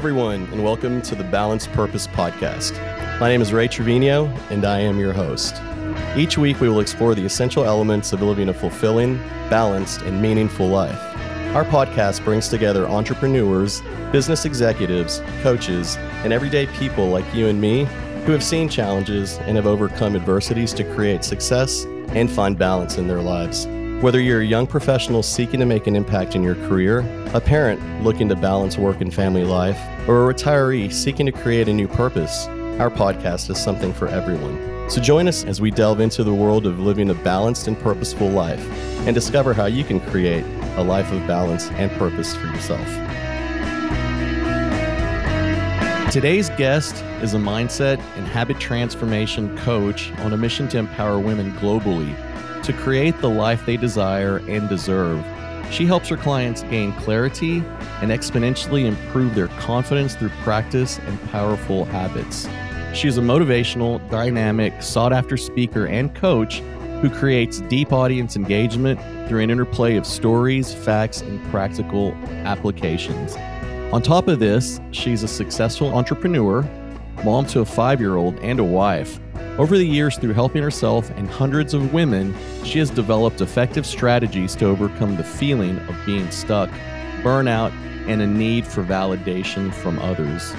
everyone, and welcome to the Balanced Purpose Podcast. My name is Ray Trevino, and I am your host. Each week, we will explore the essential elements of living a fulfilling, balanced, and meaningful life. Our podcast brings together entrepreneurs, business executives, coaches, and everyday people like you and me who have seen challenges and have overcome adversities to create success and find balance in their lives. Whether you're a young professional seeking to make an impact in your career, a parent looking to balance work and family life, or a retiree seeking to create a new purpose, our podcast is something for everyone. So join us as we delve into the world of living a balanced and purposeful life and discover how you can create a life of balance and purpose for yourself. Today's guest is a mindset and habit transformation coach on a mission to empower women globally to create the life they desire and deserve. She helps her clients gain clarity and exponentially improve their confidence through practice and powerful habits. She is a motivational, dynamic, sought after speaker and coach who creates deep audience engagement through an interplay of stories, facts, and practical applications. On top of this, she's a successful entrepreneur, mom to a five year old, and a wife. Over the years, through helping herself and hundreds of women, she has developed effective strategies to overcome the feeling of being stuck, burnout, and a need for validation from others.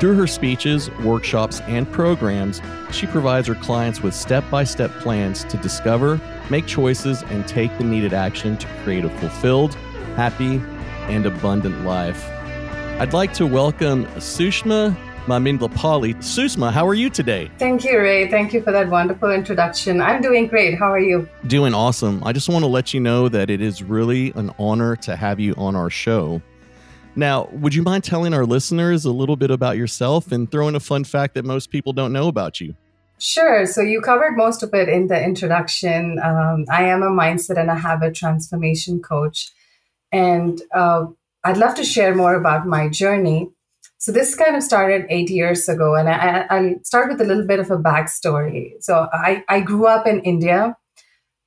Through her speeches, workshops, and programs, she provides her clients with step by step plans to discover, make choices, and take the needed action to create a fulfilled, happy, and abundant life. I'd like to welcome Sushma Mamindlapalli. Sushma, how are you today? Thank you, Ray. Thank you for that wonderful introduction. I'm doing great. How are you? Doing awesome. I just want to let you know that it is really an honor to have you on our show. Now, would you mind telling our listeners a little bit about yourself and throwing a fun fact that most people don't know about you? Sure. So you covered most of it in the introduction. Um, I am a mindset and a habit transformation coach. And uh, I'd love to share more about my journey. So this kind of started eight years ago, and I, will start with a little bit of a backstory. So I, I grew up in India.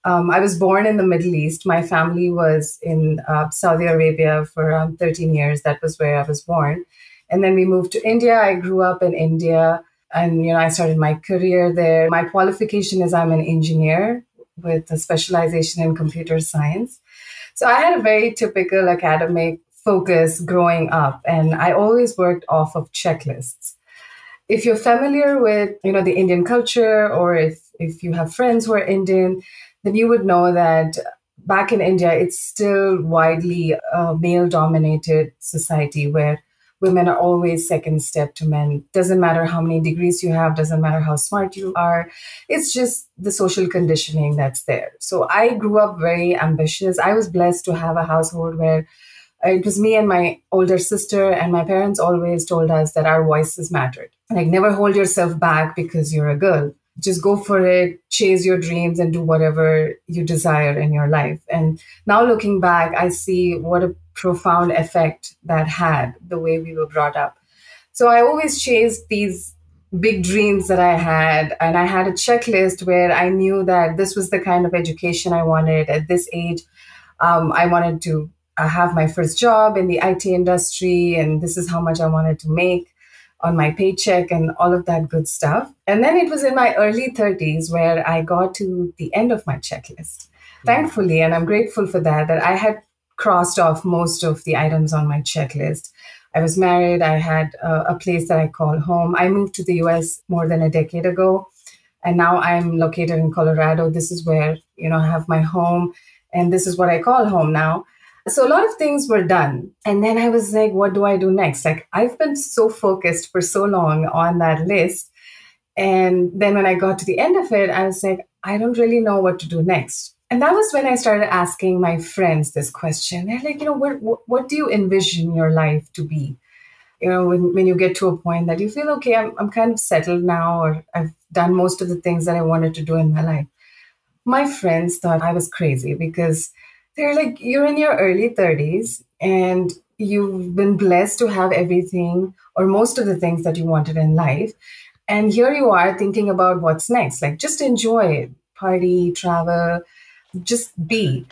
Um, I was born in the Middle East. My family was in uh, Saudi Arabia for around 13 years. That was where I was born. And then we moved to India. I grew up in India, and you know I started my career there. My qualification is I'm an engineer with a specialization in computer science. So I had a very typical academic focus growing up and i always worked off of checklists. If you're familiar with you know the indian culture or if if you have friends who are indian then you would know that back in india it's still widely uh, a male dominated society where women are always second step to men. Doesn't matter how many degrees you have doesn't matter how smart you are it's just the social conditioning that's there. So i grew up very ambitious. I was blessed to have a household where it was me and my older sister, and my parents always told us that our voices mattered. Like, never hold yourself back because you're a girl. Just go for it, chase your dreams, and do whatever you desire in your life. And now looking back, I see what a profound effect that had the way we were brought up. So I always chased these big dreams that I had. And I had a checklist where I knew that this was the kind of education I wanted at this age. Um, I wanted to I have my first job in the IT industry, and this is how much I wanted to make on my paycheck and all of that good stuff. And then it was in my early 30s where I got to the end of my checklist. Mm-hmm. Thankfully, and I'm grateful for that, that I had crossed off most of the items on my checklist. I was married, I had a, a place that I call home. I moved to the US more than a decade ago, and now I'm located in Colorado. This is where, you know, I have my home, and this is what I call home now. So a lot of things were done. And then I was like, what do I do next? Like, I've been so focused for so long on that list. And then when I got to the end of it, I was like, I don't really know what to do next. And that was when I started asking my friends this question. They're like, you know, what, what, do you envision your life to be? You know, when, when you get to a point that you feel, okay, I'm, I'm kind of settled now, or I've done most of the things that I wanted to do in my life. My friends thought I was crazy because they're like, you're in your early 30s and you've been blessed to have everything or most of the things that you wanted in life. And here you are thinking about what's next. Like, just enjoy it, party, travel, just be.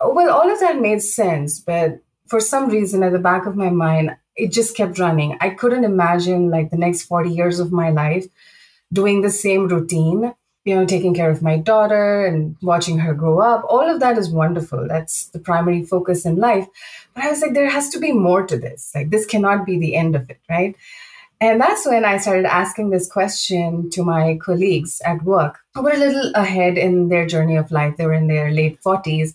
Well, all of that made sense. But for some reason, at the back of my mind, it just kept running. I couldn't imagine like the next 40 years of my life doing the same routine, you know, taking care of my daughter and watching her grow up. All of that is wonderful. That's the primary focus in life. But I was like, there has to be more to this. Like, this cannot be the end of it, right? And that's when I started asking this question to my colleagues at work who were a little ahead in their journey of life. They were in their late 40s.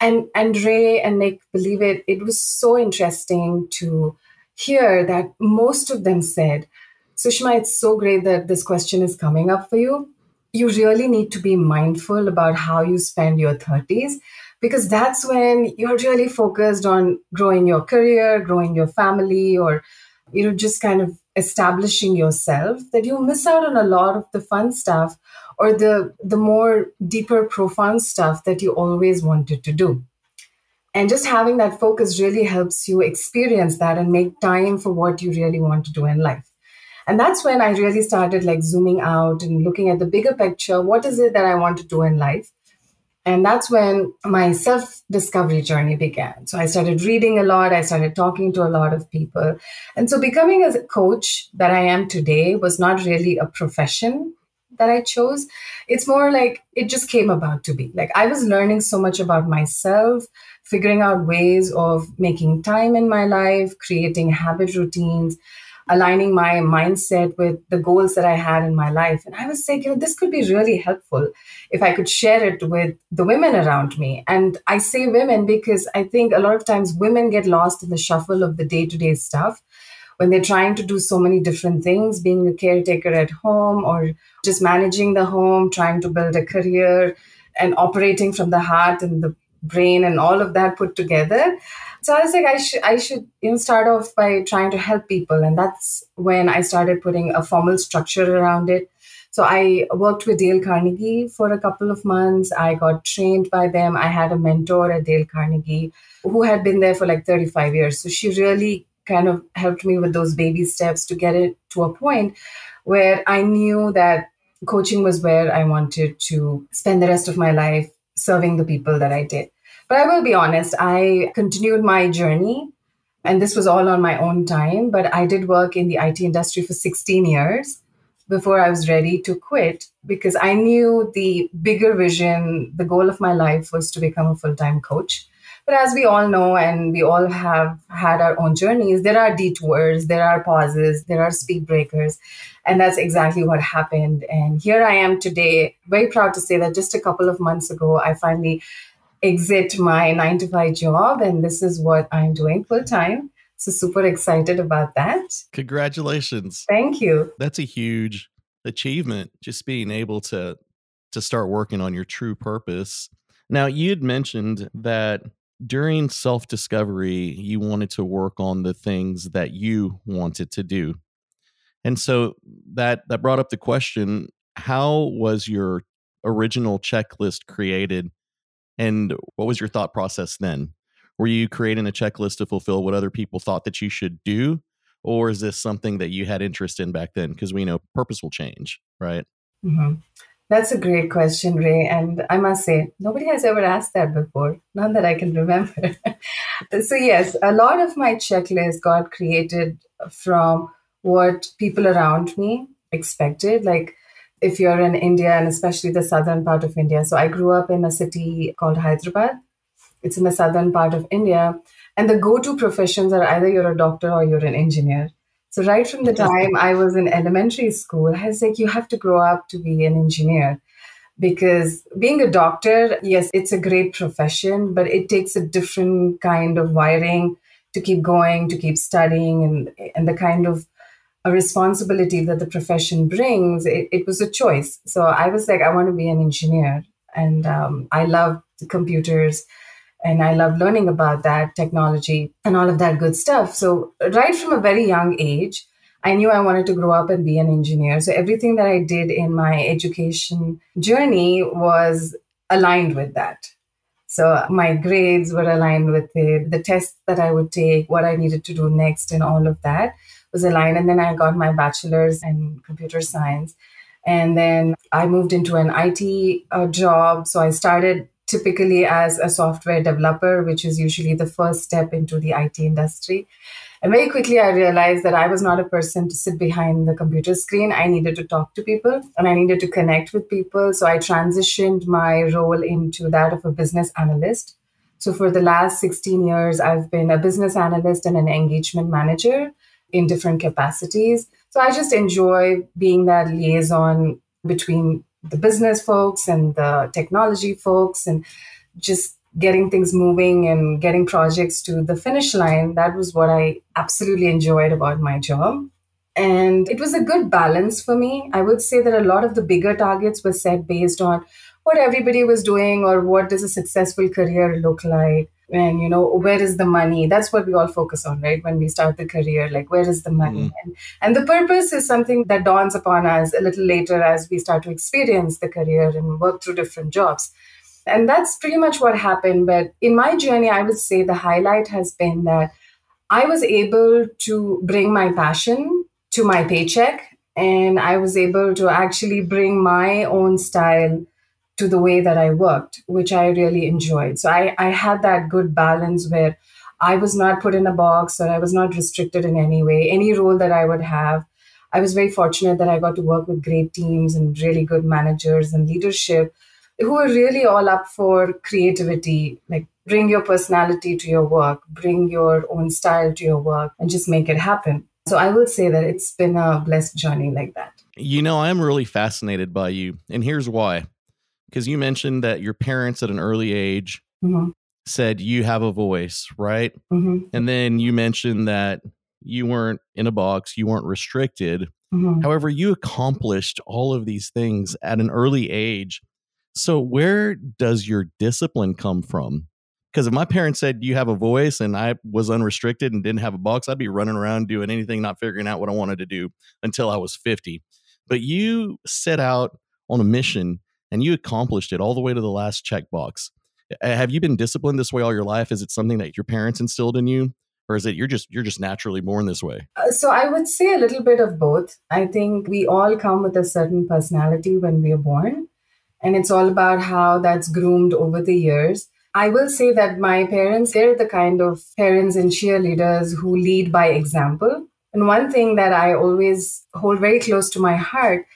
And, and Ray and Nick, believe it, it was so interesting to hear that most of them said, Sushma, it's so great that this question is coming up for you. You really need to be mindful about how you spend your 30s because that's when you're really focused on growing your career, growing your family, or you know, just kind of establishing yourself that you miss out on a lot of the fun stuff or the the more deeper profound stuff that you always wanted to do. And just having that focus really helps you experience that and make time for what you really want to do in life and that's when i really started like zooming out and looking at the bigger picture what is it that i want to do in life and that's when my self discovery journey began. So I started reading a lot, I started talking to a lot of people. And so becoming a coach that I am today was not really a profession that I chose. It's more like it just came about to be. Like I was learning so much about myself, figuring out ways of making time in my life, creating habit routines, aligning my mindset with the goals that I had in my life. And I was saying, you know, this could be really helpful if I could share it with the women around me. And I say women because I think a lot of times women get lost in the shuffle of the day to day stuff when they're trying to do so many different things, being a caretaker at home or just managing the home, trying to build a career and operating from the heart and the brain and all of that put together so I was like, I should, I should, you know, start off by trying to help people, and that's when I started putting a formal structure around it. So I worked with Dale Carnegie for a couple of months. I got trained by them. I had a mentor at Dale Carnegie who had been there for like 35 years. So she really kind of helped me with those baby steps to get it to a point where I knew that coaching was where I wanted to spend the rest of my life serving the people that I did. But I will be honest, I continued my journey, and this was all on my own time. But I did work in the IT industry for 16 years before I was ready to quit because I knew the bigger vision, the goal of my life was to become a full time coach. But as we all know, and we all have had our own journeys, there are detours, there are pauses, there are speed breakers. And that's exactly what happened. And here I am today, very proud to say that just a couple of months ago, I finally exit my nine to five job, and this is what I'm doing full time. So, super excited about that. Congratulations. Thank you. That's a huge achievement, just being able to to start working on your true purpose. Now, you had mentioned that during self discovery, you wanted to work on the things that you wanted to do. And so that that brought up the question, how was your original checklist created and what was your thought process then? Were you creating a checklist to fulfill what other people thought that you should do? Or is this something that you had interest in back then? Because we know purpose will change, right? Mm-hmm. That's a great question, Ray. And I must say, nobody has ever asked that before, none that I can remember. so, yes, a lot of my checklist got created from what people around me expected. Like, if you're in India and especially the southern part of India. So I grew up in a city called Hyderabad. It's in the southern part of India. And the go to professions are either you're a doctor or you're an engineer. So, right from the time I was in elementary school, I was like, you have to grow up to be an engineer. Because being a doctor, yes, it's a great profession, but it takes a different kind of wiring to keep going, to keep studying, and, and the kind of a responsibility that the profession brings, it, it was a choice. So I was like, I want to be an engineer. And um, I love computers and I love learning about that technology and all of that good stuff. So, right from a very young age, I knew I wanted to grow up and be an engineer. So, everything that I did in my education journey was aligned with that. So, my grades were aligned with it, the tests that I would take, what I needed to do next, and all of that was aligned. And then I got my bachelor's in computer science. And then I moved into an IT uh, job. So I started typically as a software developer, which is usually the first step into the IT industry. And very quickly, I realized that I was not a person to sit behind the computer screen. I needed to talk to people and I needed to connect with people. So I transitioned my role into that of a business analyst. So for the last 16 years, I've been a business analyst and an engagement manager in different capacities. So I just enjoy being that liaison between the business folks and the technology folks and just getting things moving and getting projects to the finish line, that was what I absolutely enjoyed about my job. And it was a good balance for me. I would say that a lot of the bigger targets were set based on what everybody was doing or what does a successful career look like and you know where is the money that's what we all focus on right when we start the career like where is the money mm-hmm. and, and the purpose is something that dawns upon us a little later as we start to experience the career and work through different jobs and that's pretty much what happened. But in my journey, I would say the highlight has been that I was able to bring my passion to my paycheck. And I was able to actually bring my own style to the way that I worked, which I really enjoyed. So I, I had that good balance where I was not put in a box or I was not restricted in any way. Any role that I would have, I was very fortunate that I got to work with great teams and really good managers and leadership who were really all up for creativity, like bring your personality to your work, bring your own style to your work, and just make it happen. So I will say that it's been a blessed journey like that. You know, I'm really fascinated by you, and here's why. Because you mentioned that your parents at an early age mm-hmm. said you have a voice, right? Mm-hmm. And then you mentioned that you weren't in a box, you weren't restricted. Mm-hmm. However, you accomplished all of these things at an early age so, where does your discipline come from? Because if my parents said you have a voice and I was unrestricted and didn't have a box, I'd be running around doing anything, not figuring out what I wanted to do until I was 50. But you set out on a mission and you accomplished it all the way to the last checkbox. Have you been disciplined this way all your life? Is it something that your parents instilled in you? or is it you're just you're just naturally born this way uh, so i would say a little bit of both i think we all come with a certain personality when we are born and it's all about how that's groomed over the years. I will say that my parents, they're the kind of parents and cheerleaders who lead by example. And one thing that I always hold very close to my heart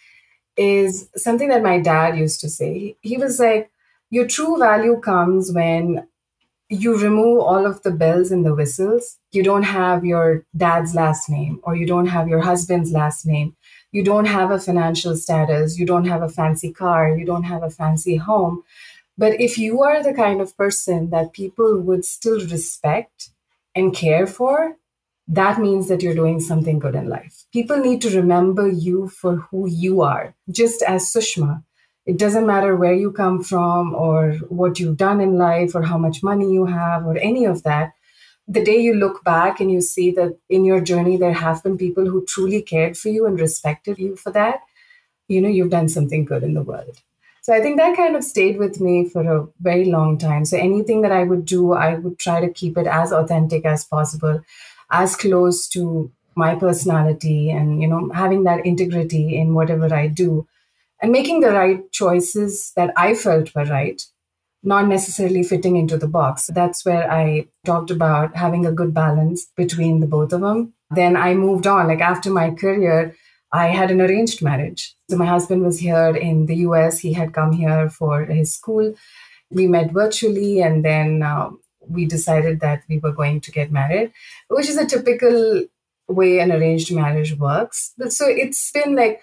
is something that my dad used to say. He was like, Your true value comes when you remove all of the bells and the whistles. You don't have your dad's last name or you don't have your husband's last name you don't have a financial status, you don't have a fancy car, you don't have a fancy home. But if you are the kind of person that people would still respect and care for, that means that you're doing something good in life. People need to remember you for who you are, just as Sushma. It doesn't matter where you come from or what you've done in life or how much money you have or any of that the day you look back and you see that in your journey there have been people who truly cared for you and respected you for that you know you've done something good in the world so i think that kind of stayed with me for a very long time so anything that i would do i would try to keep it as authentic as possible as close to my personality and you know having that integrity in whatever i do and making the right choices that i felt were right not necessarily fitting into the box. That's where I talked about having a good balance between the both of them. Then I moved on. Like after my career, I had an arranged marriage. So my husband was here in the US. He had come here for his school. We met virtually, and then uh, we decided that we were going to get married, which is a typical way an arranged marriage works. But so it's been like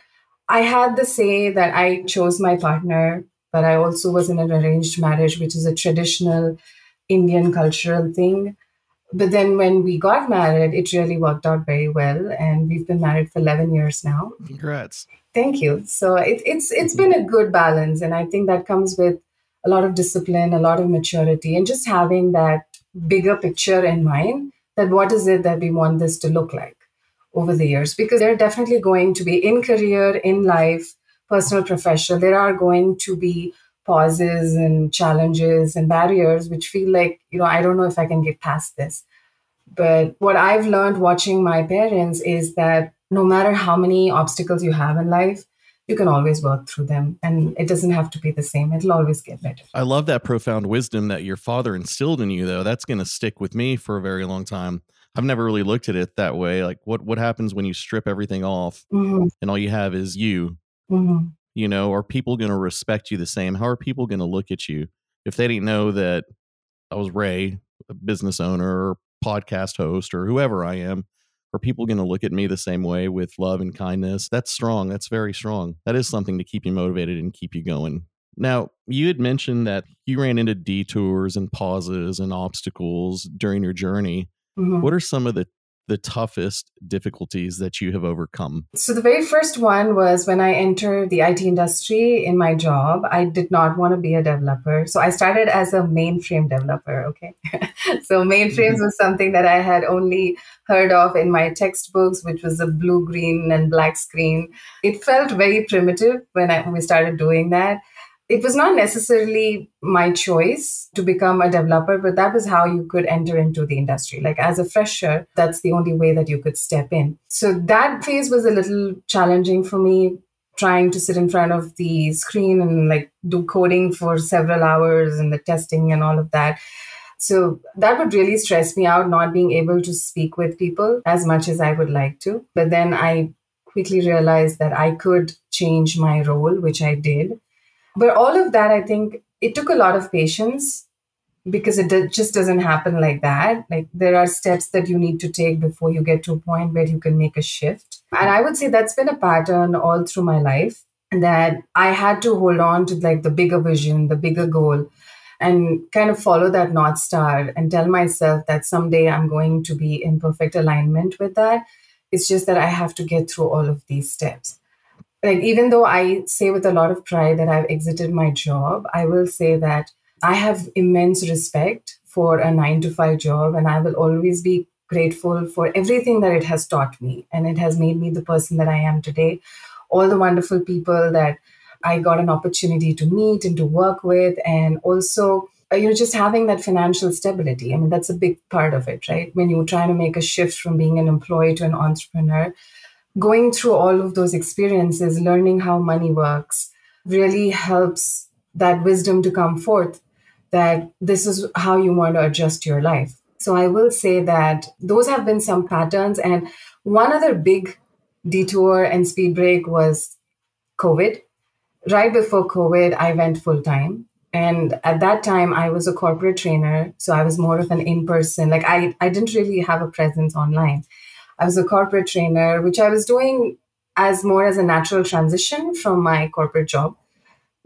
I had the say that I chose my partner but I also was in an arranged marriage, which is a traditional Indian cultural thing. But then when we got married, it really worked out very well, and we've been married for eleven years now. Congrats! Thank you. So it, it's it's been a good balance, and I think that comes with a lot of discipline, a lot of maturity, and just having that bigger picture in mind. That what is it that we want this to look like over the years? Because they're definitely going to be in career, in life, personal professional there are going to be pauses and challenges and barriers which feel like you know i don't know if i can get past this but what i've learned watching my parents is that no matter how many obstacles you have in life you can always work through them and it doesn't have to be the same. It'll always get better. I love that profound wisdom that your father instilled in you, though. That's going to stick with me for a very long time. I've never really looked at it that way. Like, what what happens when you strip everything off mm-hmm. and all you have is you? Mm-hmm. You know, are people going to respect you the same? How are people going to look at you if they didn't know that I was Ray, a business owner, or podcast host, or whoever I am? Are people going to look at me the same way with love and kindness? That's strong. That's very strong. That is something to keep you motivated and keep you going. Now, you had mentioned that you ran into detours and pauses and obstacles during your journey. Mm-hmm. What are some of the the toughest difficulties that you have overcome? So, the very first one was when I entered the IT industry in my job, I did not want to be a developer. So, I started as a mainframe developer. Okay. so, mainframes mm-hmm. was something that I had only heard of in my textbooks, which was a blue, green, and black screen. It felt very primitive when, I, when we started doing that it was not necessarily my choice to become a developer, but that was how you could enter into the industry. Like as a fresher, that's the only way that you could step in. So that phase was a little challenging for me, trying to sit in front of the screen and like do coding for several hours and the testing and all of that. So that would really stress me out, not being able to speak with people as much as I would like to. But then I quickly realized that I could change my role, which I did but all of that, I think it took a lot of patience because it just doesn't happen like that. Like there are steps that you need to take before you get to a point where you can make a shift. And I would say that's been a pattern all through my life that I had to hold on to like the bigger vision, the bigger goal, and kind of follow that North Star and tell myself that someday I'm going to be in perfect alignment with that. It's just that I have to get through all of these steps like even though I say with a lot of pride that I've exited my job, I will say that I have immense respect for a nine to five job and I will always be grateful for everything that it has taught me and it has made me the person that I am today. All the wonderful people that I got an opportunity to meet and to work with, and also uh, you know just having that financial stability. I mean that's a big part of it, right? When you're trying to make a shift from being an employee to an entrepreneur, going through all of those experiences, learning how money works, really helps that wisdom to come forth that this is how you want to adjust your life. So I will say that those have been some patterns. And one other big detour and speed break was COVID. Right before COVID, I went full time. And at that time, I was a corporate trainer. So I was more of an in person, like I, I didn't really have a presence online. I was a corporate trainer, which I was doing as more as a natural transition from my corporate job.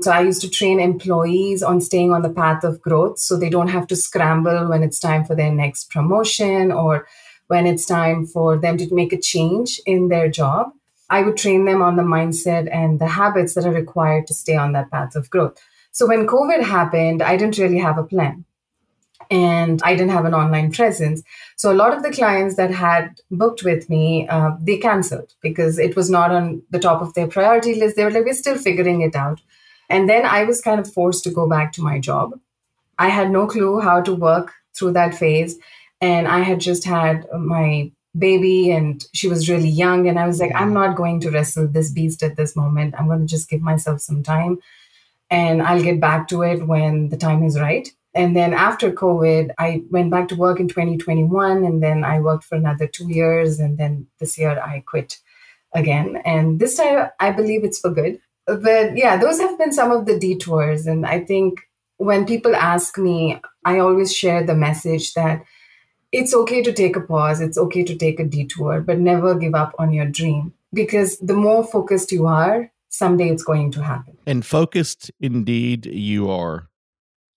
So I used to train employees on staying on the path of growth so they don't have to scramble when it's time for their next promotion or when it's time for them to make a change in their job. I would train them on the mindset and the habits that are required to stay on that path of growth. So when COVID happened, I didn't really have a plan and I didn't have an online presence. So a lot of the clients that had booked with me, uh, they canceled because it was not on the top of their priority list. They were like, we're still figuring it out. And then I was kind of forced to go back to my job. I had no clue how to work through that phase. And I had just had my baby and she was really young. And I was like, I'm not going to wrestle this beast at this moment. I'm going to just give myself some time and I'll get back to it when the time is right. And then after COVID, I went back to work in 2021, and then I worked for another two years. And then this year, I quit again. And this time, I believe it's for good. But yeah, those have been some of the detours. And I think when people ask me, I always share the message that it's okay to take a pause, it's okay to take a detour, but never give up on your dream. Because the more focused you are, someday it's going to happen. And focused indeed you are.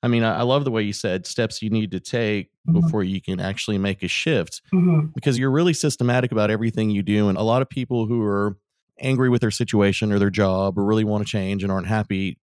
I mean, I, I, love the way you said steps you need to take mm-hmm. before you can actually make a shift mm-hmm. because you're really systematic about everything you do. And a lot of people who are angry with their situation or their job or really want to change and aren't happy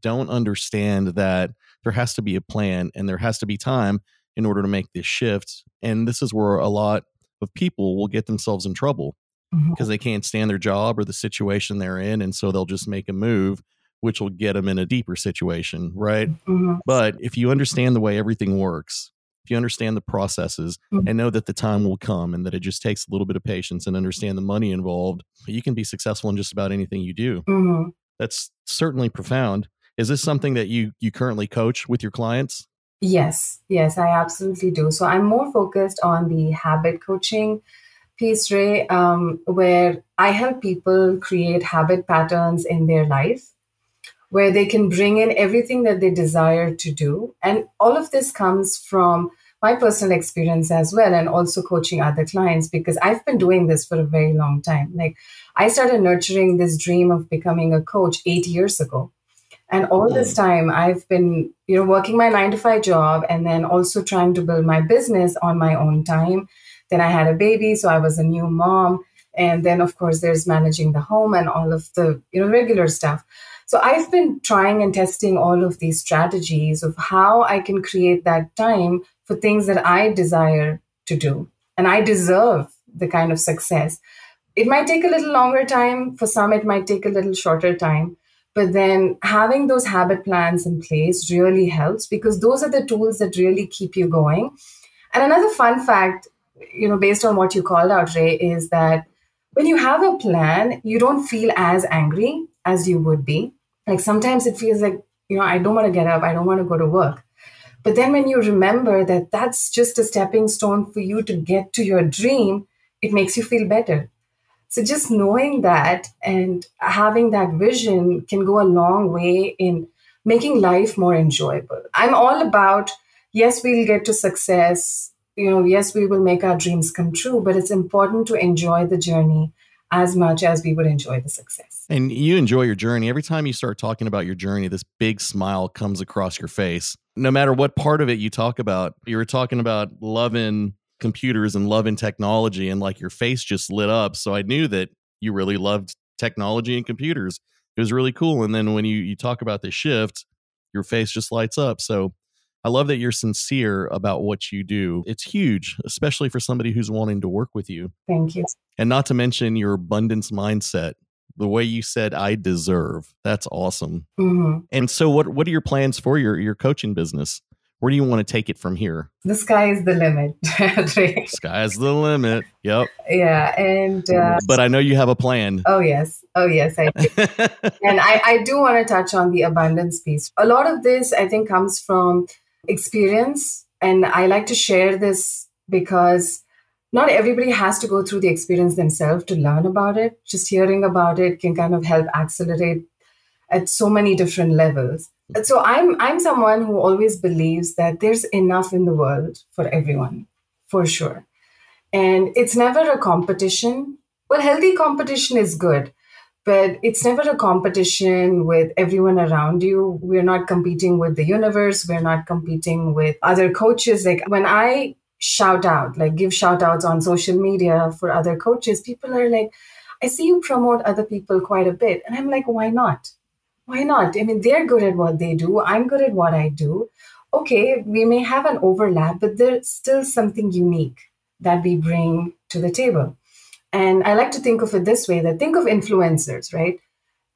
don't understand that there has to be a plan and there has to be time in order to make this shift. And this is where a lot of people will get themselves in trouble because mm-hmm. they can't stand their job or the situation they're in. And so they'll just make a move which will get them in a deeper situation, right? Mm-hmm. But if you understand the way everything works if you understand the processes mm-hmm. and know that the time will come and that it just takes a little bit of patience and understand the money involved, you can be successful in just about anything you do. Mm-hmm. That's certainly profound. Is this something that you you currently coach with your clients? Yes, yes, I absolutely do. So I'm more focused on the habit coaching piece, Ray, um, where I help people create habit patterns in their life where they can bring in everything that they desire to do. And all of this comes from my personal experience as well, and also coaching other clients because I've been doing this for a very long time. Like, I started nurturing this dream of becoming a coach eight years ago. And all this mm. time, I've been, you know, working my nine to five job and then also trying to build my business on my own time. Then I had a baby, so I was a new mom. And then, of course, there's managing the home and all of the, you know, regular stuff. So I've been trying and testing all of these strategies of how I can create that time for things that I desire to do. And I deserve the kind of success. It might take a little longer time. For some, it might take a little shorter time. But then having those habit plans in place really helps because those are the tools that really keep you going. And another fun fact, you know, based on what you called out, Ray, is that when you have a plan, you don't feel as angry as you would be like sometimes it feels like, you know, I don't want to get up, I don't want to go to work. But then when you remember that that's just a stepping stone for you to get to your dream, it makes you feel better. So just knowing that and having that vision can go a long way in making life more enjoyable. I'm all about, yes, we'll get to success. You know, yes, we will make our dreams come true, but it's important to enjoy the journey as much as we would enjoy the success. And you enjoy your journey. Every time you start talking about your journey, this big smile comes across your face. No matter what part of it you talk about, you were talking about loving computers and loving technology, and like your face just lit up. So I knew that you really loved technology and computers. It was really cool. And then when you, you talk about the shift, your face just lights up. So I love that you're sincere about what you do. It's huge, especially for somebody who's wanting to work with you. Thank you. And not to mention your abundance mindset. The way you said I deserve. That's awesome. Mm-hmm. And so what what are your plans for your your coaching business? Where do you want to take it from here? The sky is the limit. sky is the limit. Yep. Yeah, and uh, but I know you have a plan. Oh yes, oh yes, I do. and I, I do want to touch on the abundance piece. A lot of this, I think, comes from experience. And I like to share this because not everybody has to go through the experience themselves to learn about it. Just hearing about it can kind of help accelerate at so many different levels. So I'm I'm someone who always believes that there's enough in the world for everyone, for sure. And it's never a competition. Well, healthy competition is good, but it's never a competition with everyone around you. We're not competing with the universe. We're not competing with other coaches. Like when I shout out, like give shout outs on social media for other coaches, people are like, I see you promote other people quite a bit. And I'm like, why not? Why not? I mean, they're good at what they do. I'm good at what I do. Okay, we may have an overlap, but there's still something unique that we bring to the table. And I like to think of it this way that think of influencers, right?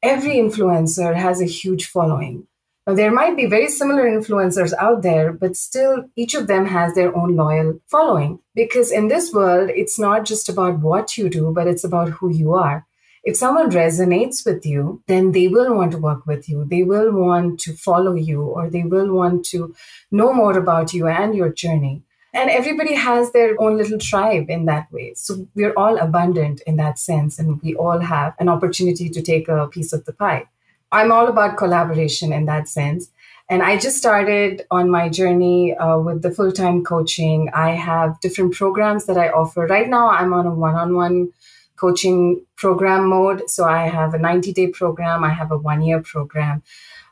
Every influencer has a huge following. Now, there might be very similar influencers out there, but still each of them has their own loyal following. Because in this world, it's not just about what you do, but it's about who you are. If someone resonates with you, then they will want to work with you. They will want to follow you, or they will want to know more about you and your journey. And everybody has their own little tribe in that way. So we're all abundant in that sense, and we all have an opportunity to take a piece of the pie. I'm all about collaboration in that sense. And I just started on my journey uh, with the full time coaching. I have different programs that I offer. Right now, I'm on a one on one coaching program mode. So I have a 90 day program, I have a one year program.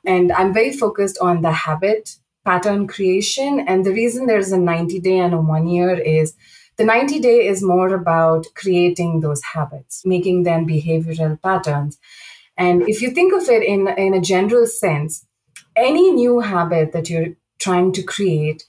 And I'm very focused on the habit pattern creation. And the reason there's a 90 day and a one year is the 90 day is more about creating those habits, making them behavioral patterns. And if you think of it in, in a general sense, any new habit that you're trying to create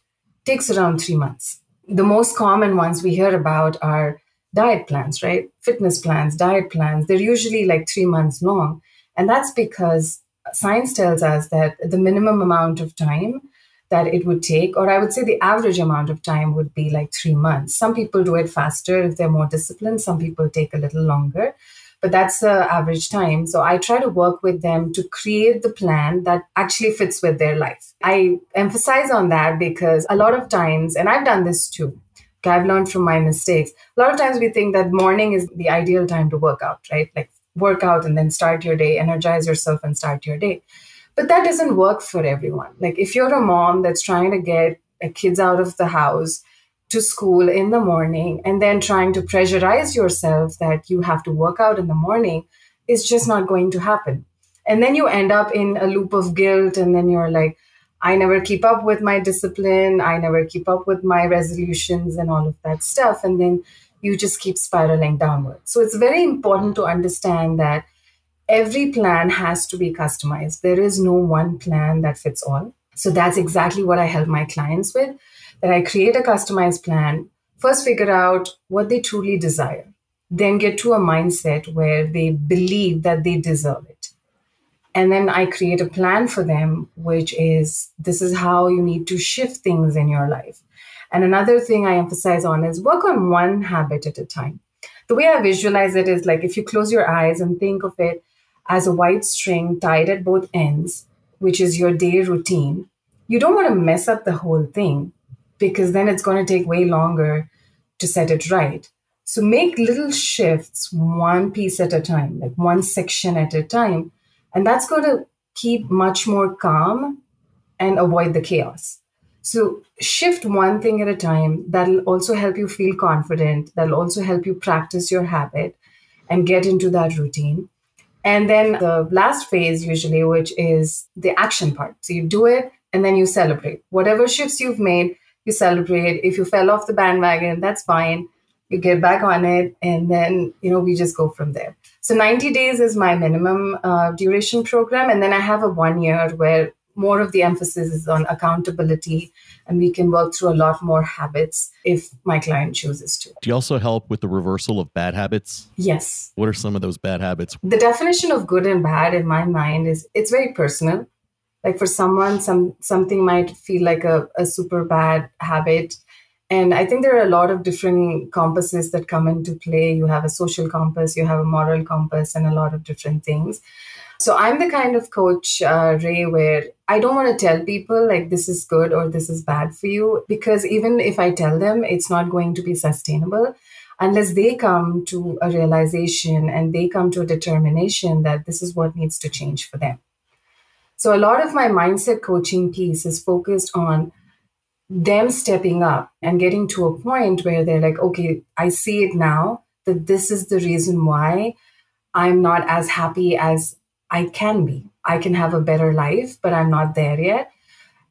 takes around three months. The most common ones we hear about are diet plans, right? Fitness plans, diet plans. They're usually like three months long. And that's because science tells us that the minimum amount of time that it would take, or I would say the average amount of time would be like three months. Some people do it faster if they're more disciplined, some people take a little longer, but that's the average time. So I try to work with them to create the plan that actually fits with their life. I emphasize on that because a lot of times, and I've done this too. I've learned from my mistakes. A lot of times we think that morning is the ideal time to work out, right? Like work out and then start your day, energize yourself and start your day. But that doesn't work for everyone. Like if you're a mom that's trying to get uh, kids out of the house to school in the morning and then trying to pressurize yourself that you have to work out in the morning is just not going to happen. And then you end up in a loop of guilt and then you're like, I never keep up with my discipline. I never keep up with my resolutions and all of that stuff. And then you just keep spiraling downward. So it's very important to understand that every plan has to be customized. There is no one plan that fits all. So that's exactly what I help my clients with that I create a customized plan, first figure out what they truly desire, then get to a mindset where they believe that they deserve it. And then I create a plan for them, which is this is how you need to shift things in your life. And another thing I emphasize on is work on one habit at a time. The way I visualize it is like if you close your eyes and think of it as a white string tied at both ends, which is your day routine, you don't want to mess up the whole thing because then it's going to take way longer to set it right. So make little shifts one piece at a time, like one section at a time. And that's going to keep much more calm and avoid the chaos. So shift one thing at a time. That'll also help you feel confident. That'll also help you practice your habit and get into that routine. And then the last phase, usually, which is the action part. So you do it and then you celebrate. Whatever shifts you've made, you celebrate. If you fell off the bandwagon, that's fine. You get back on it, and then you know we just go from there. So 90 days is my minimum uh, duration program, and then I have a one year where more of the emphasis is on accountability and we can work through a lot more habits if my client chooses to. Do you also help with the reversal of bad habits? Yes. What are some of those bad habits? The definition of good and bad in my mind is it's very personal. Like for someone, some something might feel like a, a super bad habit. And I think there are a lot of different compasses that come into play. You have a social compass, you have a moral compass, and a lot of different things. So I'm the kind of coach, uh, Ray, where I don't want to tell people like this is good or this is bad for you because even if I tell them, it's not going to be sustainable unless they come to a realization and they come to a determination that this is what needs to change for them. So a lot of my mindset coaching piece is focused on them stepping up and getting to a point where they're like, okay, I see it now that this is the reason why I'm not as happy as I can be. I can have a better life, but I'm not there yet.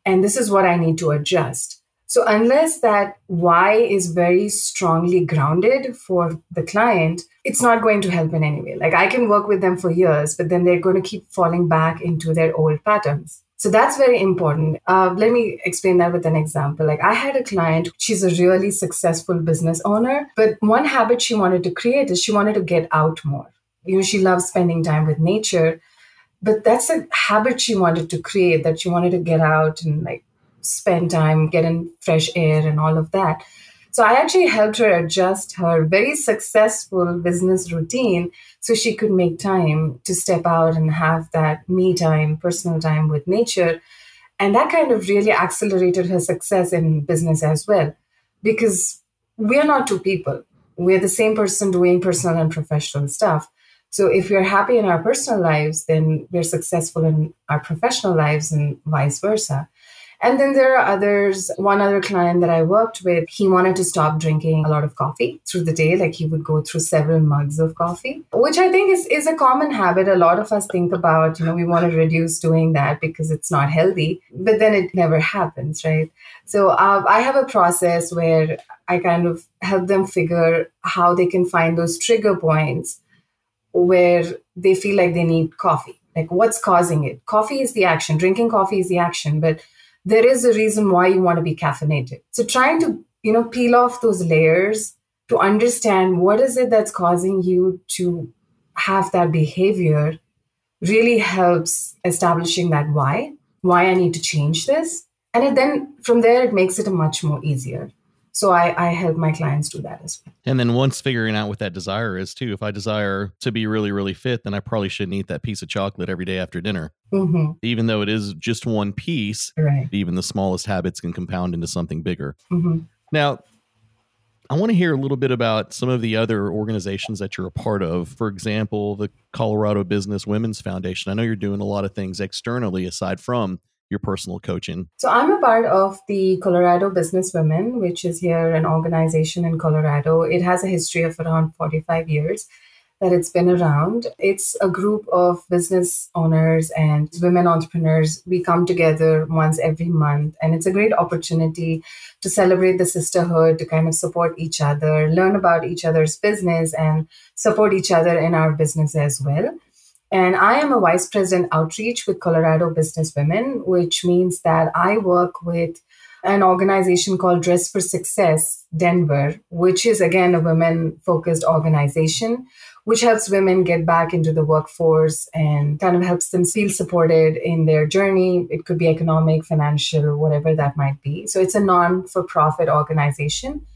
And this is what I need to adjust. So, unless that why is very strongly grounded for the client, it's not going to help in any way. Like, I can work with them for years, but then they're going to keep falling back into their old patterns. So, that's very important. Uh, let me explain that with an example. Like, I had a client, she's a really successful business owner, but one habit she wanted to create is she wanted to get out more. You know, she loves spending time with nature but that's a habit she wanted to create that she wanted to get out and like spend time get in fresh air and all of that. So i actually helped her adjust her very successful business routine so she could make time to step out and have that me time personal time with nature. And that kind of really accelerated her success in business as well. Because we're not two people. We're the same person doing personal and professional stuff so if we're happy in our personal lives, then we're successful in our professional lives and vice versa. And then there are others. One other client that I worked with, he wanted to stop drinking a lot of coffee through the day. Like he would go through several mugs of coffee, which I think is, is a common habit. A lot of us think about, you know, we want to reduce doing that because it's not healthy, but then it never happens, right? So uh, I have a process where I kind of help them figure how they can find those trigger points where they feel like they need coffee. Like, what's causing it? Coffee is the action, drinking coffee is the action, but there is a reason why you want to be caffeinated. So, trying to, you know, peel off those layers to understand what is it that's causing you to have that behavior really helps establishing that why, why I need to change this. And it then from there, it makes it a much more easier. So I, I help my clients do that as well. And then once figuring out what that desire is too, if I desire to be really, really fit, then I probably shouldn't eat that piece of chocolate every day after dinner. Mm-hmm. Even though it is just one piece, right. even the smallest habits can compound into something bigger. Mm-hmm. Now, I want to hear a little bit about some of the other organizations that you're a part of. For example, the Colorado Business Women's Foundation. I know you're doing a lot of things externally aside from your personal coaching? So I'm a part of the Colorado Business Women, which is here an organization in Colorado. It has a history of around 45 years that it's been around. It's a group of business owners and women entrepreneurs. We come together once every month, and it's a great opportunity to celebrate the sisterhood, to kind of support each other, learn about each other's business, and support each other in our business as well. And I am a vice president outreach with Colorado Business Women, which means that I work with an organization called Dress for Success Denver, which is again a women focused organization, which helps women get back into the workforce and kind of helps them feel supported in their journey. It could be economic, financial, whatever that might be. So it's a non for profit organization.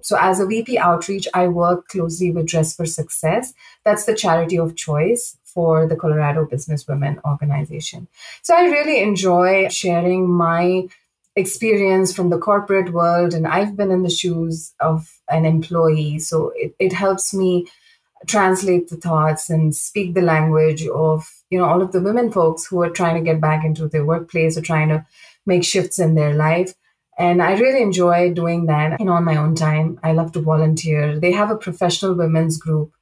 So, as a VP outreach, I work closely with Dress for Success. That's the charity of choice for the Colorado Businesswomen Organization. So I really enjoy sharing my experience from the corporate world, and I've been in the shoes of an employee. So it, it helps me translate the thoughts and speak the language of you know all of the women folks who are trying to get back into their workplace or trying to make shifts in their life and i really enjoy doing that you know on my own time i love to volunteer they have a professional women's group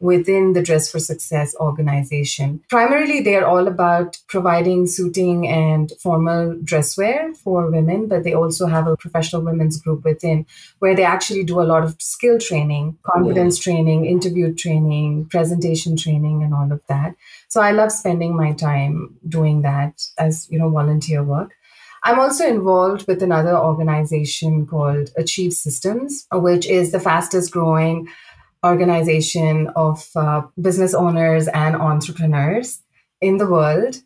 within the Dress for Success organization. Primarily, they are all about providing suiting and formal dress wear for women, but they also have a professional women's group within where they actually do a lot of skill training, confidence yeah. training, interview training, presentation training, and all of that. So I love spending my time doing that as, you know, volunteer work. I'm also involved with another organization called Achieve Systems, which is the fastest growing organization of uh, business owners and entrepreneurs in the world.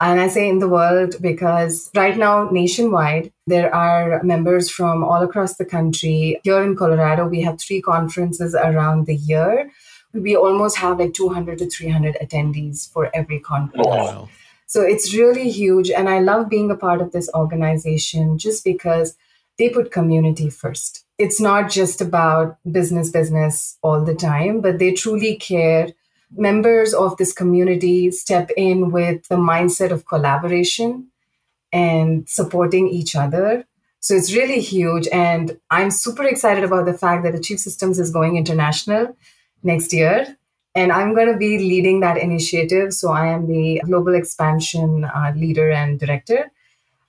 And I say in the world because right now, nationwide, there are members from all across the country. Here in Colorado, we have three conferences around the year. We almost have like 200 to 300 attendees for every conference. Oh, wow. So it's really huge. And I love being a part of this organization just because they put community first it's not just about business business all the time but they truly care. Members of this community step in with the mindset of collaboration and supporting each other. So it's really huge and i'm super excited about the fact that achieve systems is going international next year and i'm going to be leading that initiative. So i am the global expansion uh, leader and director.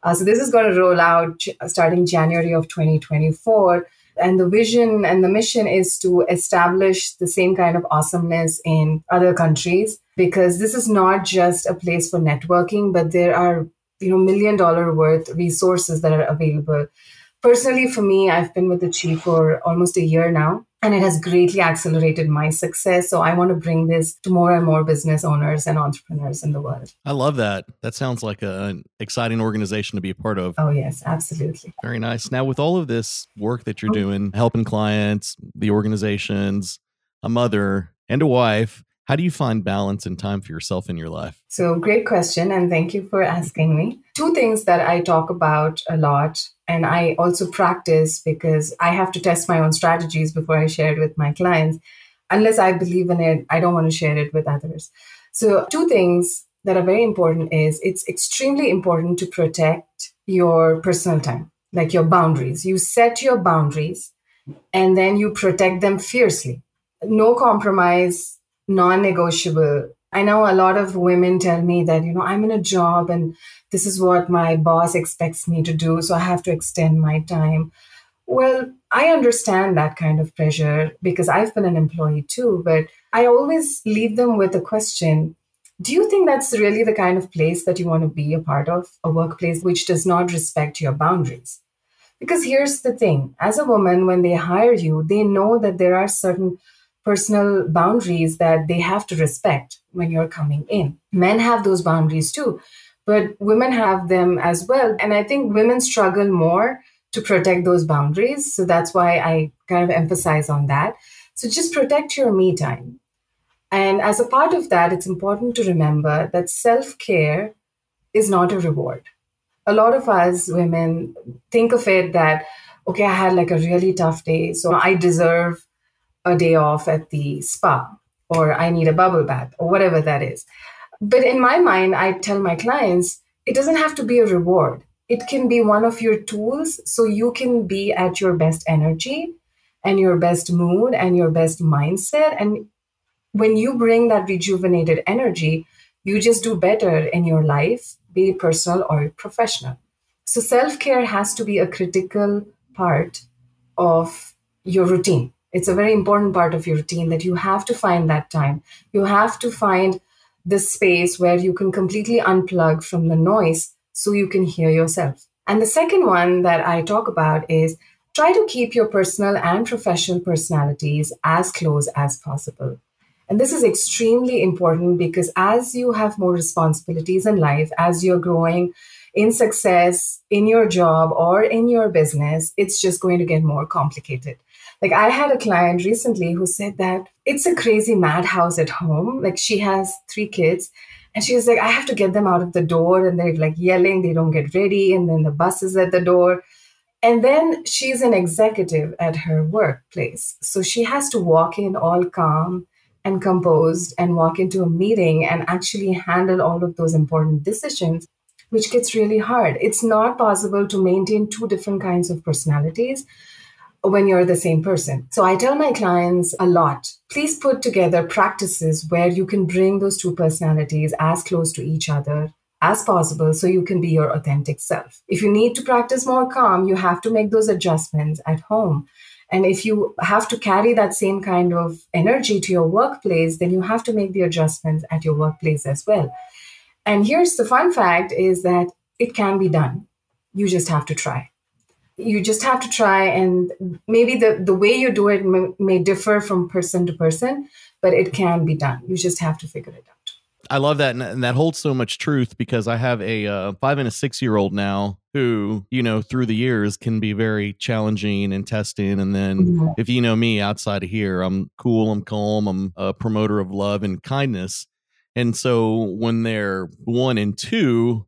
Uh, so this is going to roll out starting january of 2024 and the vision and the mission is to establish the same kind of awesomeness in other countries because this is not just a place for networking, but there are you know million dollar worth resources that are available. Personally, for me, I've been with the chief for almost a year now and it has greatly accelerated my success. So I want to bring this to more and more business owners and entrepreneurs in the world. I love that. That sounds like a, an exciting organization to be a part of. Oh, yes, absolutely. Very nice. Now, with all of this work that you're oh. doing, helping clients, the organizations, a mother, and a wife, how do you find balance and time for yourself in your life? So, great question. And thank you for asking me. Two things that I talk about a lot, and I also practice because I have to test my own strategies before I share it with my clients. Unless I believe in it, I don't want to share it with others. So, two things that are very important is it's extremely important to protect your personal time, like your boundaries. You set your boundaries and then you protect them fiercely. No compromise, non negotiable. I know a lot of women tell me that, you know, I'm in a job and this is what my boss expects me to do, so I have to extend my time. Well, I understand that kind of pressure because I've been an employee too, but I always leave them with a question Do you think that's really the kind of place that you want to be a part of? A workplace which does not respect your boundaries? Because here's the thing as a woman, when they hire you, they know that there are certain personal boundaries that they have to respect when you're coming in. Men have those boundaries too. but women have them as well. And I think women struggle more to protect those boundaries. So that's why I kind of emphasize on that. So just protect your me time. And as a part of that, it's important to remember that self care is not a reward. A lot of us women think of it that, okay, I had like a really tough day, so I deserve a day off at the spa, or I need a bubble bath, or whatever that is. But in my mind, I tell my clients it doesn't have to be a reward. It can be one of your tools so you can be at your best energy and your best mood and your best mindset. And when you bring that rejuvenated energy, you just do better in your life, be it personal or professional. So self care has to be a critical part of your routine. It's a very important part of your routine that you have to find that time. You have to find this space where you can completely unplug from the noise so you can hear yourself. And the second one that I talk about is try to keep your personal and professional personalities as close as possible. And this is extremely important because as you have more responsibilities in life, as you're growing in success in your job or in your business, it's just going to get more complicated. Like I had a client recently who said that it's a crazy madhouse at home. Like she has three kids and she was like, I have to get them out of the door and they're like yelling, they don't get ready. And then the bus is at the door. And then she's an executive at her workplace. So she has to walk in all calm and composed and walk into a meeting and actually handle all of those important decisions, which gets really hard. It's not possible to maintain two different kinds of personalities when you're the same person. So I tell my clients a lot please put together practices where you can bring those two personalities as close to each other as possible so you can be your authentic self. If you need to practice more calm, you have to make those adjustments at home. And if you have to carry that same kind of energy to your workplace, then you have to make the adjustments at your workplace as well. And here's the fun fact is that it can be done. You just have to try you just have to try and maybe the, the way you do it may, may differ from person to person but it can be done you just have to figure it out I love that, and that holds so much truth because I have a uh, five and a six year old now who, you know, through the years can be very challenging and testing. And then, mm-hmm. if you know me outside of here, I'm cool, I'm calm, I'm a promoter of love and kindness. And so, when they're one and two,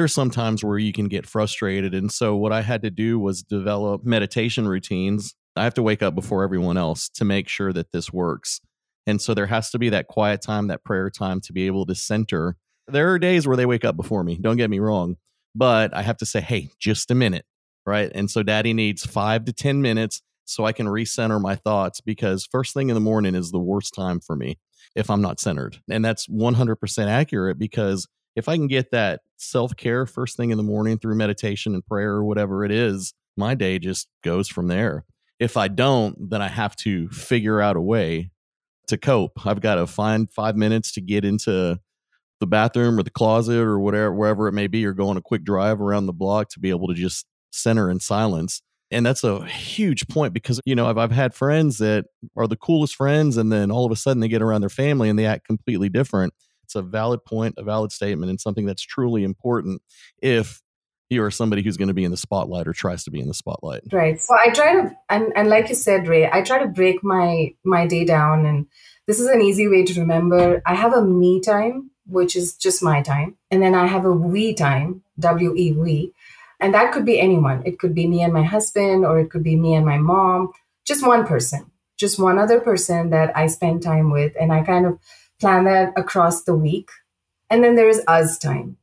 there's some times where you can get frustrated. And so what I had to do was develop meditation routines. I have to wake up before everyone else to make sure that this works. And so there has to be that quiet time, that prayer time to be able to center. There are days where they wake up before me, don't get me wrong, but I have to say, hey, just a minute, right? And so daddy needs five to 10 minutes so I can recenter my thoughts because first thing in the morning is the worst time for me if I'm not centered. And that's 100% accurate because if I can get that self care first thing in the morning through meditation and prayer or whatever it is, my day just goes from there. If I don't, then I have to figure out a way to cope. I've got to find five minutes to get into the bathroom or the closet or whatever, wherever it may be, or go on a quick drive around the block to be able to just center in silence. And that's a huge point because, you know, I've, I've had friends that are the coolest friends, and then all of a sudden they get around their family and they act completely different it's a valid point, a valid statement, and something that's truly important if you are somebody who's going to be in the spotlight or tries to be in the spotlight. Right. So I try to, and, and like you said, Ray, I try to break my my day down, and this is an easy way to remember. I have a me time, which is just my time, and then I have a we time, W E we, and that could be anyone. It could be me and my husband, or it could be me and my mom, just one person, just one other person that I spend time with, and I kind of plan that across the week. And then there is us time,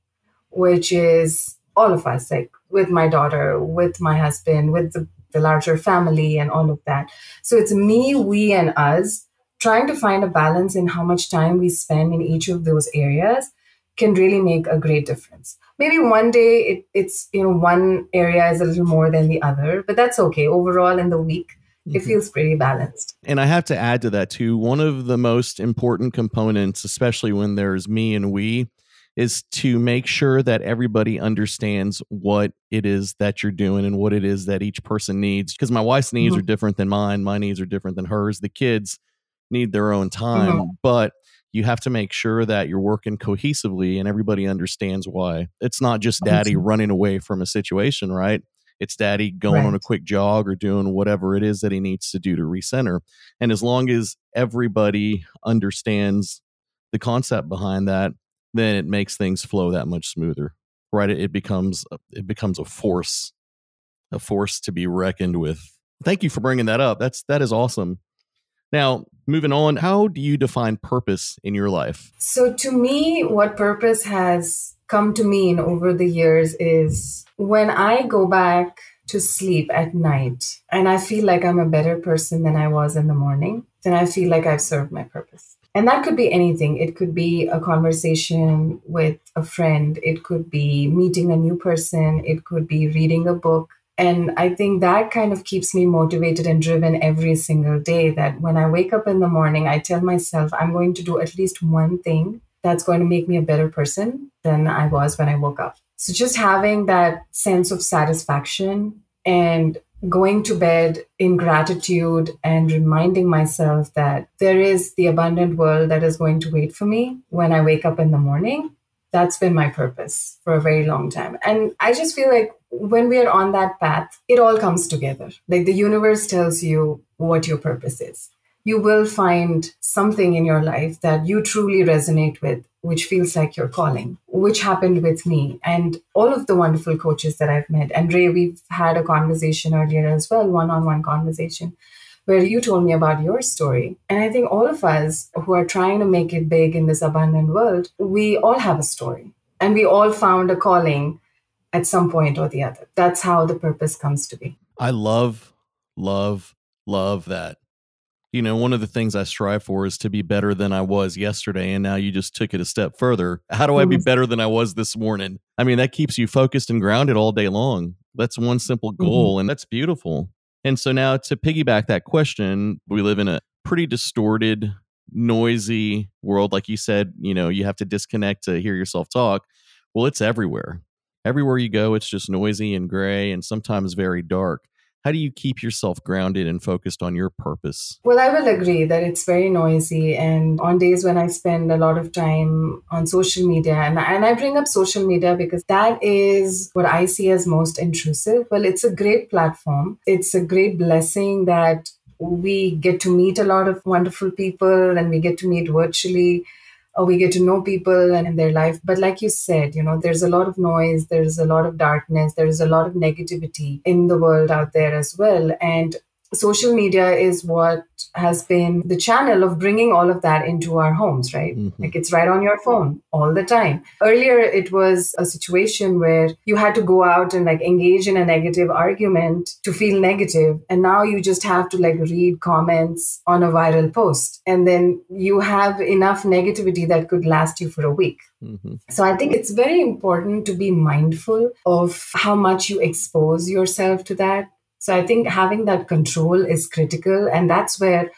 which is all of us, like with my daughter, with my husband, with the, the larger family, and all of that. So it's me, we, and us trying to find a balance in how much time we spend in each of those areas can really make a great difference. Maybe one day it, it's, you know, one area is a little more than the other, but that's okay. Overall, in the week, it mm-hmm. feels pretty balanced. And I have to add to that too. One of the most important components, especially when there's me and we, is to make sure that everybody understands what it is that you're doing and what it is that each person needs. Because my wife's needs mm-hmm. are different than mine, my needs are different than hers. The kids need their own time, mm-hmm. but you have to make sure that you're working cohesively and everybody understands why. It's not just daddy running away from a situation, right? It's daddy going right. on a quick jog or doing whatever it is that he needs to do to recenter. And as long as everybody understands the concept behind that, then it makes things flow that much smoother. Right? It, it becomes it becomes a force, a force to be reckoned with. Thank you for bringing that up. That's that is awesome. Now, moving on, how do you define purpose in your life? So, to me, what purpose has come to mean over the years is when I go back to sleep at night and I feel like I'm a better person than I was in the morning, then I feel like I've served my purpose. And that could be anything. It could be a conversation with a friend, it could be meeting a new person, it could be reading a book, and I think that kind of keeps me motivated and driven every single day. That when I wake up in the morning, I tell myself I'm going to do at least one thing that's going to make me a better person than I was when I woke up. So just having that sense of satisfaction and going to bed in gratitude and reminding myself that there is the abundant world that is going to wait for me when I wake up in the morning that's been my purpose for a very long time. And I just feel like when we are on that path, it all comes together. Like the universe tells you what your purpose is. You will find something in your life that you truly resonate with, which feels like your calling, which happened with me and all of the wonderful coaches that I've met. And Ray, we've had a conversation earlier as well, one on one conversation where you told me about your story. And I think all of us who are trying to make it big in this abundant world, we all have a story and we all found a calling at some point or the other. That's how the purpose comes to be. I love, love, love that. You know, one of the things I strive for is to be better than I was yesterday. And now you just took it a step further. How do I be mm-hmm. better than I was this morning? I mean, that keeps you focused and grounded all day long. That's one simple goal, mm-hmm. and that's beautiful. And so now to piggyback that question, we live in a pretty distorted, noisy world. Like you said, you know, you have to disconnect to hear yourself talk. Well, it's everywhere. Everywhere you go, it's just noisy and gray and sometimes very dark how do you keep yourself grounded and focused on your purpose? Well, I will agree that it's very noisy. And on days when I spend a lot of time on social media, and, and I bring up social media because that is what I see as most intrusive. Well, it's a great platform, it's a great blessing that we get to meet a lot of wonderful people and we get to meet virtually or we get to know people and in their life. But like you said you know there's a lot of noise there's a lot of darkness there's a lot of negativity in the world out there as well. And social media is what has been the channel of bringing all of that into our homes, right? Mm-hmm. Like it's right on your phone all the time. Earlier, it was a situation where you had to go out and like engage in a negative argument to feel negative. And now you just have to like read comments on a viral post. And then you have enough negativity that could last you for a week. Mm-hmm. So I think it's very important to be mindful of how much you expose yourself to that so I think having that control is critical. And that's where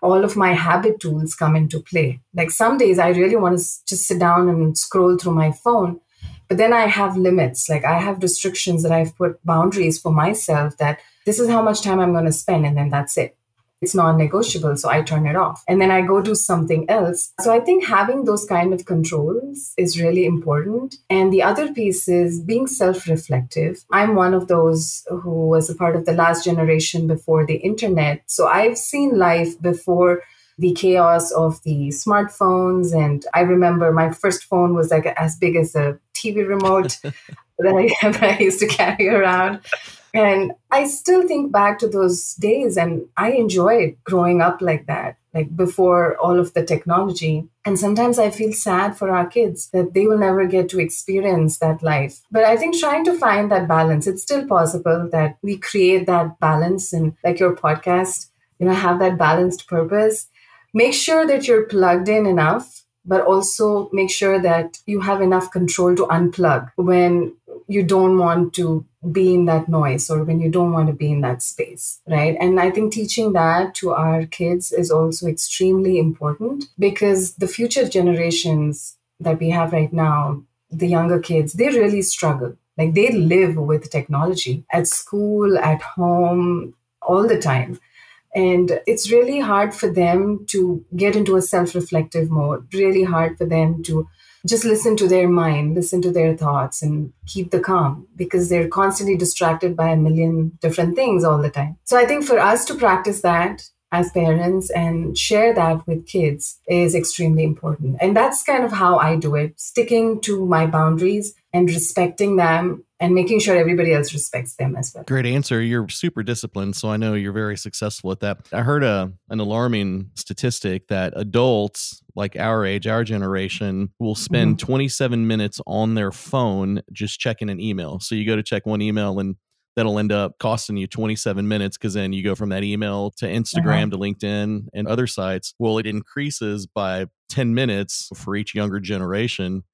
all of my habit tools come into play. Like some days I really want to just sit down and scroll through my phone. But then I have limits. Like I have restrictions that I've put boundaries for myself that this is how much time I'm going to spend. And then that's it it's non-negotiable so i turn it off. And then i go do something else. So i think having those kind of controls is really important. And the other piece is being self-reflective. I'm one of those who was a part of the last generation before the internet. So i've seen life before the chaos of the smartphones. And i remember my first phone was like as big as a tv remote that I, that I used to carry around and I still think back to those days and I enjoyed growing up like that, like before all of the technology. And sometimes I feel sad for our kids that they will never get to experience that life. But I think trying to find that balance, it's still possible that we create that balance and like your podcast, you know, have that balanced purpose. Make sure that you're plugged in enough but also make sure that you have enough control to unplug when you don't want to be in that noise or when you don't want to be in that space, right? And I think teaching that to our kids is also extremely important because the future generations that we have right now, the younger kids, they really struggle. Like they live with technology at school, at home, all the time. And it's really hard for them to get into a self reflective mode, really hard for them to just listen to their mind, listen to their thoughts, and keep the calm because they're constantly distracted by a million different things all the time. So I think for us to practice that as parents and share that with kids is extremely important. And that's kind of how I do it, sticking to my boundaries and respecting them and making sure everybody else respects them as well. Great answer. You're super disciplined, so I know you're very successful at that. I heard a an alarming statistic that adults like our age, our generation, will spend mm-hmm. 27 minutes on their phone just checking an email. So you go to check one email and that'll end up costing you 27 minutes because then you go from that email to Instagram uh-huh. to LinkedIn and other sites. Well, it increases by 10 minutes for each younger generation.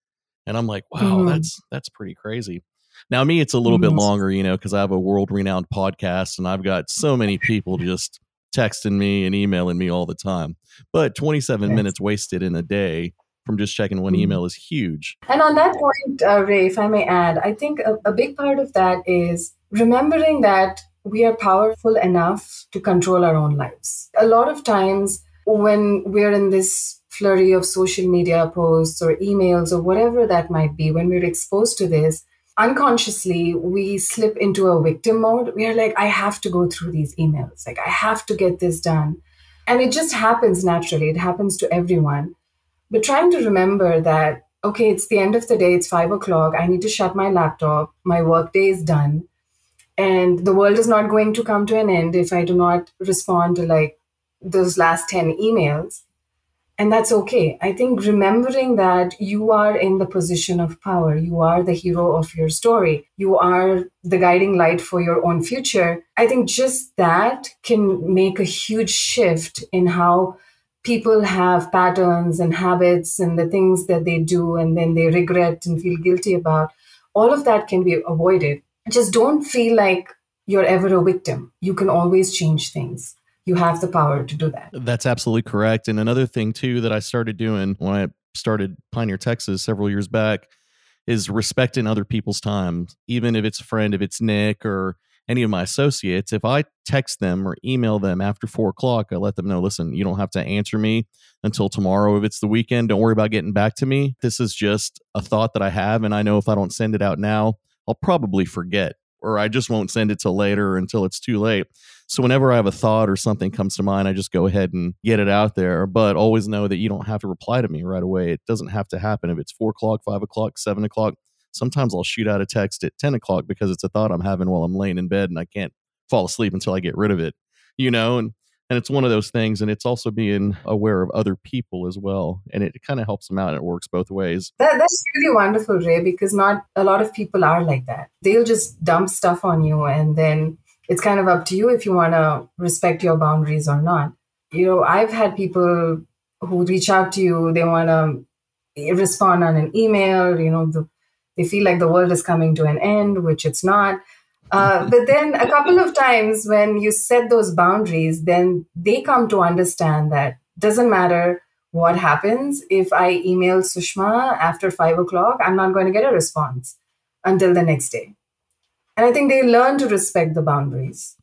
And I'm like, wow, mm. that's that's pretty crazy. Now, me, it's a little mm. bit mm-hmm. longer, you know, because I have a world renowned podcast and I've got so many people just texting me and emailing me all the time. But 27 yes. minutes wasted in a day from just checking one mm. email is huge. And on that point, uh, Ray, if I may add, I think a, a big part of that is remembering that we are powerful enough to control our own lives. A lot of times when we're in this flurry of social media posts or emails or whatever that might be, when we're exposed to this, unconsciously we slip into a victim mode. We are like, I have to go through these emails, like, I have to get this done. And it just happens naturally, it happens to everyone. But trying to remember that, okay, it's the end of the day, it's five o'clock, I need to shut my laptop, my workday is done and the world is not going to come to an end if i do not respond to like those last 10 emails and that's okay i think remembering that you are in the position of power you are the hero of your story you are the guiding light for your own future i think just that can make a huge shift in how people have patterns and habits and the things that they do and then they regret and feel guilty about all of that can be avoided just don't feel like you're ever a victim. You can always change things. You have the power to do that. That's absolutely correct. And another thing, too, that I started doing when I started Pioneer Texas several years back is respecting other people's time, even if it's a friend, if it's Nick or any of my associates. If I text them or email them after four o'clock, I let them know listen, you don't have to answer me until tomorrow if it's the weekend. Don't worry about getting back to me. This is just a thought that I have. And I know if I don't send it out now, I'll probably forget or I just won't send it till later until it's too late. So whenever I have a thought or something comes to mind, I just go ahead and get it out there. But always know that you don't have to reply to me right away. It doesn't have to happen if it's four o'clock, five o'clock, seven o'clock. Sometimes I'll shoot out a text at 10 o'clock because it's a thought I'm having while I'm laying in bed and I can't fall asleep until I get rid of it, you know? And and it's one of those things and it's also being aware of other people as well and it kind of helps them out and it works both ways. That, that's really wonderful ray because not a lot of people are like that. They'll just dump stuff on you and then it's kind of up to you if you want to respect your boundaries or not. You know i've had people who reach out to you they want to eh, respond on an email you know the, they feel like the world is coming to an end which it's not uh, but then a couple of times when you set those boundaries, then they come to understand that doesn't matter what happens. If I email Sushma after five o'clock, I'm not going to get a response until the next day. And I think they learn to respect the boundaries.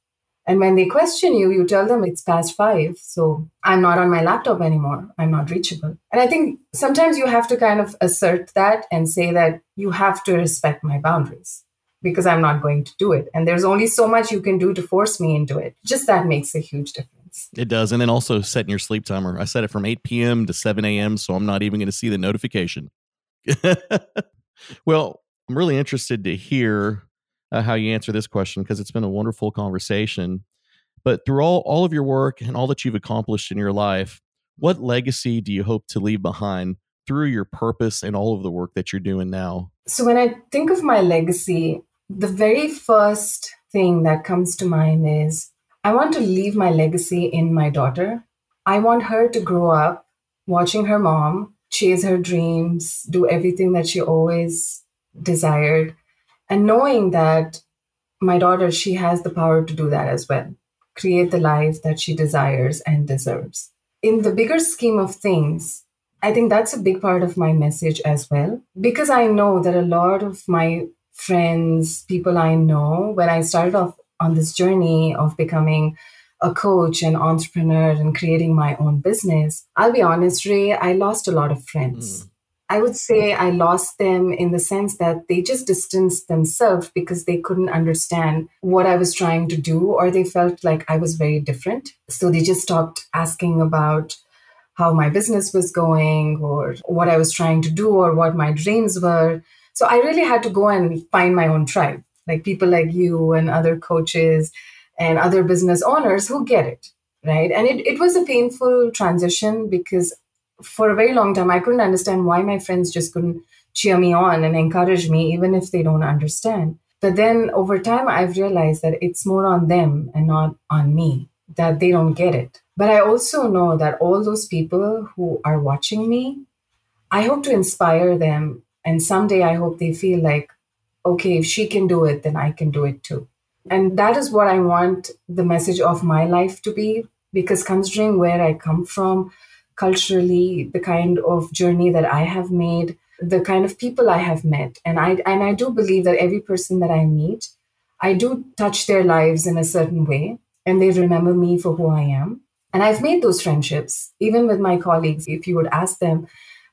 And when they question you, you tell them it's past five, so I'm not on my laptop anymore. I'm not reachable. And I think sometimes you have to kind of assert that and say that you have to respect my boundaries because I'm not going to do it. And there's only so much you can do to force me into it. Just that makes a huge difference. It does. And then also setting your sleep timer. I set it from 8 p.m. to 7 a.m. So I'm not even going to see the notification. well, I'm really interested to hear uh, how you answer this question because it's been a wonderful conversation. But through all, all of your work and all that you've accomplished in your life, what legacy do you hope to leave behind through your purpose and all of the work that you're doing now? So, when I think of my legacy, the very first thing that comes to mind is I want to leave my legacy in my daughter. I want her to grow up watching her mom chase her dreams, do everything that she always desired, and knowing that my daughter, she has the power to do that as well, create the life that she desires and deserves. In the bigger scheme of things, I think that's a big part of my message as well, because I know that a lot of my friends, people I know, when I started off on this journey of becoming a coach and entrepreneur and creating my own business, I'll be honest, Ray, I lost a lot of friends. Mm. I would say I lost them in the sense that they just distanced themselves because they couldn't understand what I was trying to do, or they felt like I was very different. So they just stopped asking about how my business was going, or what I was trying to do, or what my dreams were. So I really had to go and find my own tribe, like people like you and other coaches and other business owners who get it. Right. And it, it was a painful transition because for a very long time, I couldn't understand why my friends just couldn't cheer me on and encourage me, even if they don't understand. But then over time, I've realized that it's more on them and not on me, that they don't get it. But I also know that all those people who are watching me, I hope to inspire them. And someday I hope they feel like, okay, if she can do it, then I can do it too. And that is what I want the message of my life to be, because considering where I come from, culturally, the kind of journey that I have made, the kind of people I have met. And I and I do believe that every person that I meet, I do touch their lives in a certain way and they remember me for who I am. And I've made those friendships, even with my colleagues. If you would ask them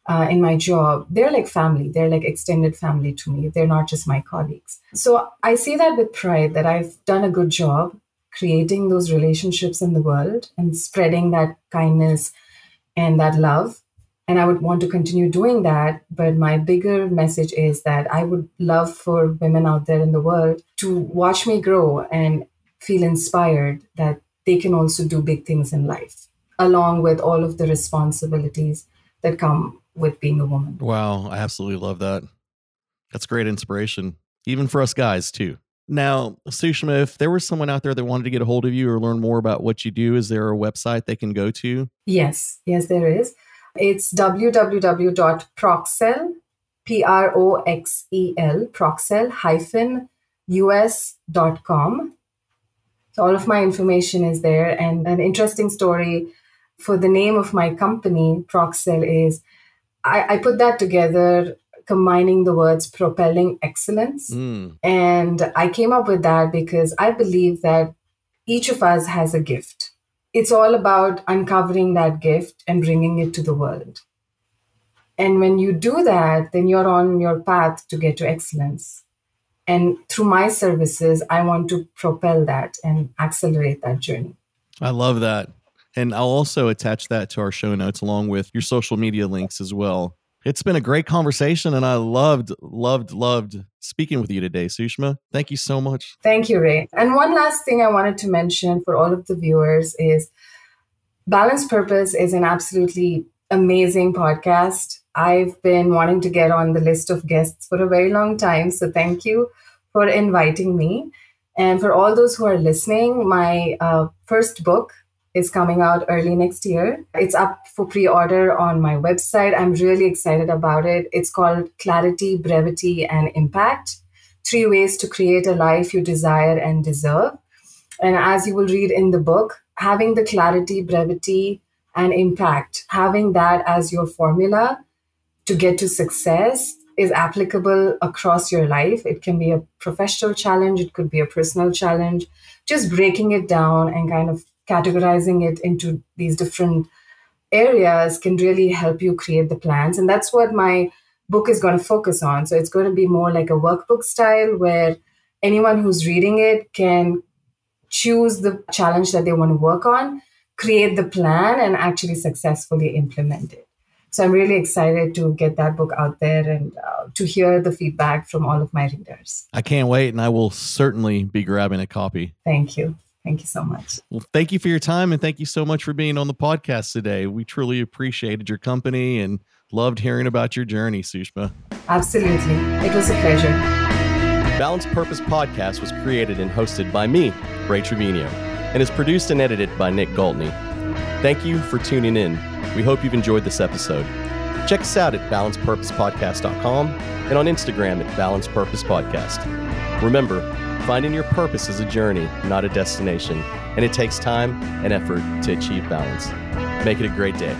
uh, in my job, they're like family. They're like extended family to me. They're not just my colleagues. So I say that with pride that I've done a good job creating those relationships in the world and spreading that kindness and that love. And I would want to continue doing that. But my bigger message is that I would love for women out there in the world to watch me grow and feel inspired that they can also do big things in life, along with all of the responsibilities that come with being a woman. Wow. I absolutely love that. That's great inspiration, even for us guys, too. Now, Sushma, if there was someone out there that wanted to get a hold of you or learn more about what you do, is there a website they can go to? Yes, yes, there is. It's www.proxel, P R O X E L, proxel hyphen us.com. So all of my information is there. And an interesting story for the name of my company, Proxel, is I, I put that together combining the words propelling excellence. Mm. And I came up with that because I believe that each of us has a gift. It's all about uncovering that gift and bringing it to the world. And when you do that, then you're on your path to get to excellence. And through my services, I want to propel that and accelerate that journey. I love that. And I'll also attach that to our show notes along with your social media links as well. It's been a great conversation, and I loved, loved, loved speaking with you today, Sushma. Thank you so much. Thank you, Ray. And one last thing I wanted to mention for all of the viewers is Balanced Purpose is an absolutely amazing podcast. I've been wanting to get on the list of guests for a very long time. So thank you for inviting me. And for all those who are listening, my uh, first book, is coming out early next year. It's up for pre order on my website. I'm really excited about it. It's called Clarity, Brevity, and Impact Three Ways to Create a Life You Desire and Deserve. And as you will read in the book, having the clarity, brevity, and impact, having that as your formula to get to success is applicable across your life. It can be a professional challenge, it could be a personal challenge. Just breaking it down and kind of categorizing it into these different areas can really help you create the plans. And that's what my book is going to focus on. So it's going to be more like a workbook style where anyone who's reading it can choose the challenge that they want to work on, create the plan, and actually successfully implement it. So I'm really excited to get that book out there and uh, to hear the feedback from all of my readers. I can't wait, and I will certainly be grabbing a copy. Thank you. Thank you so much. Well, thank you for your time and thank you so much for being on the podcast today. We truly appreciated your company and loved hearing about your journey, Sushma. Absolutely. It was a pleasure. Balanced Purpose Podcast was created and hosted by me, Ray Trevino, and is produced and edited by Nick Galtney. Thank you for tuning in. We hope you've enjoyed this episode. Check us out at balancedpurposepodcast.com and on Instagram at Balanced Purpose Podcast. Remember, Finding your purpose is a journey, not a destination, and it takes time and effort to achieve balance. Make it a great day.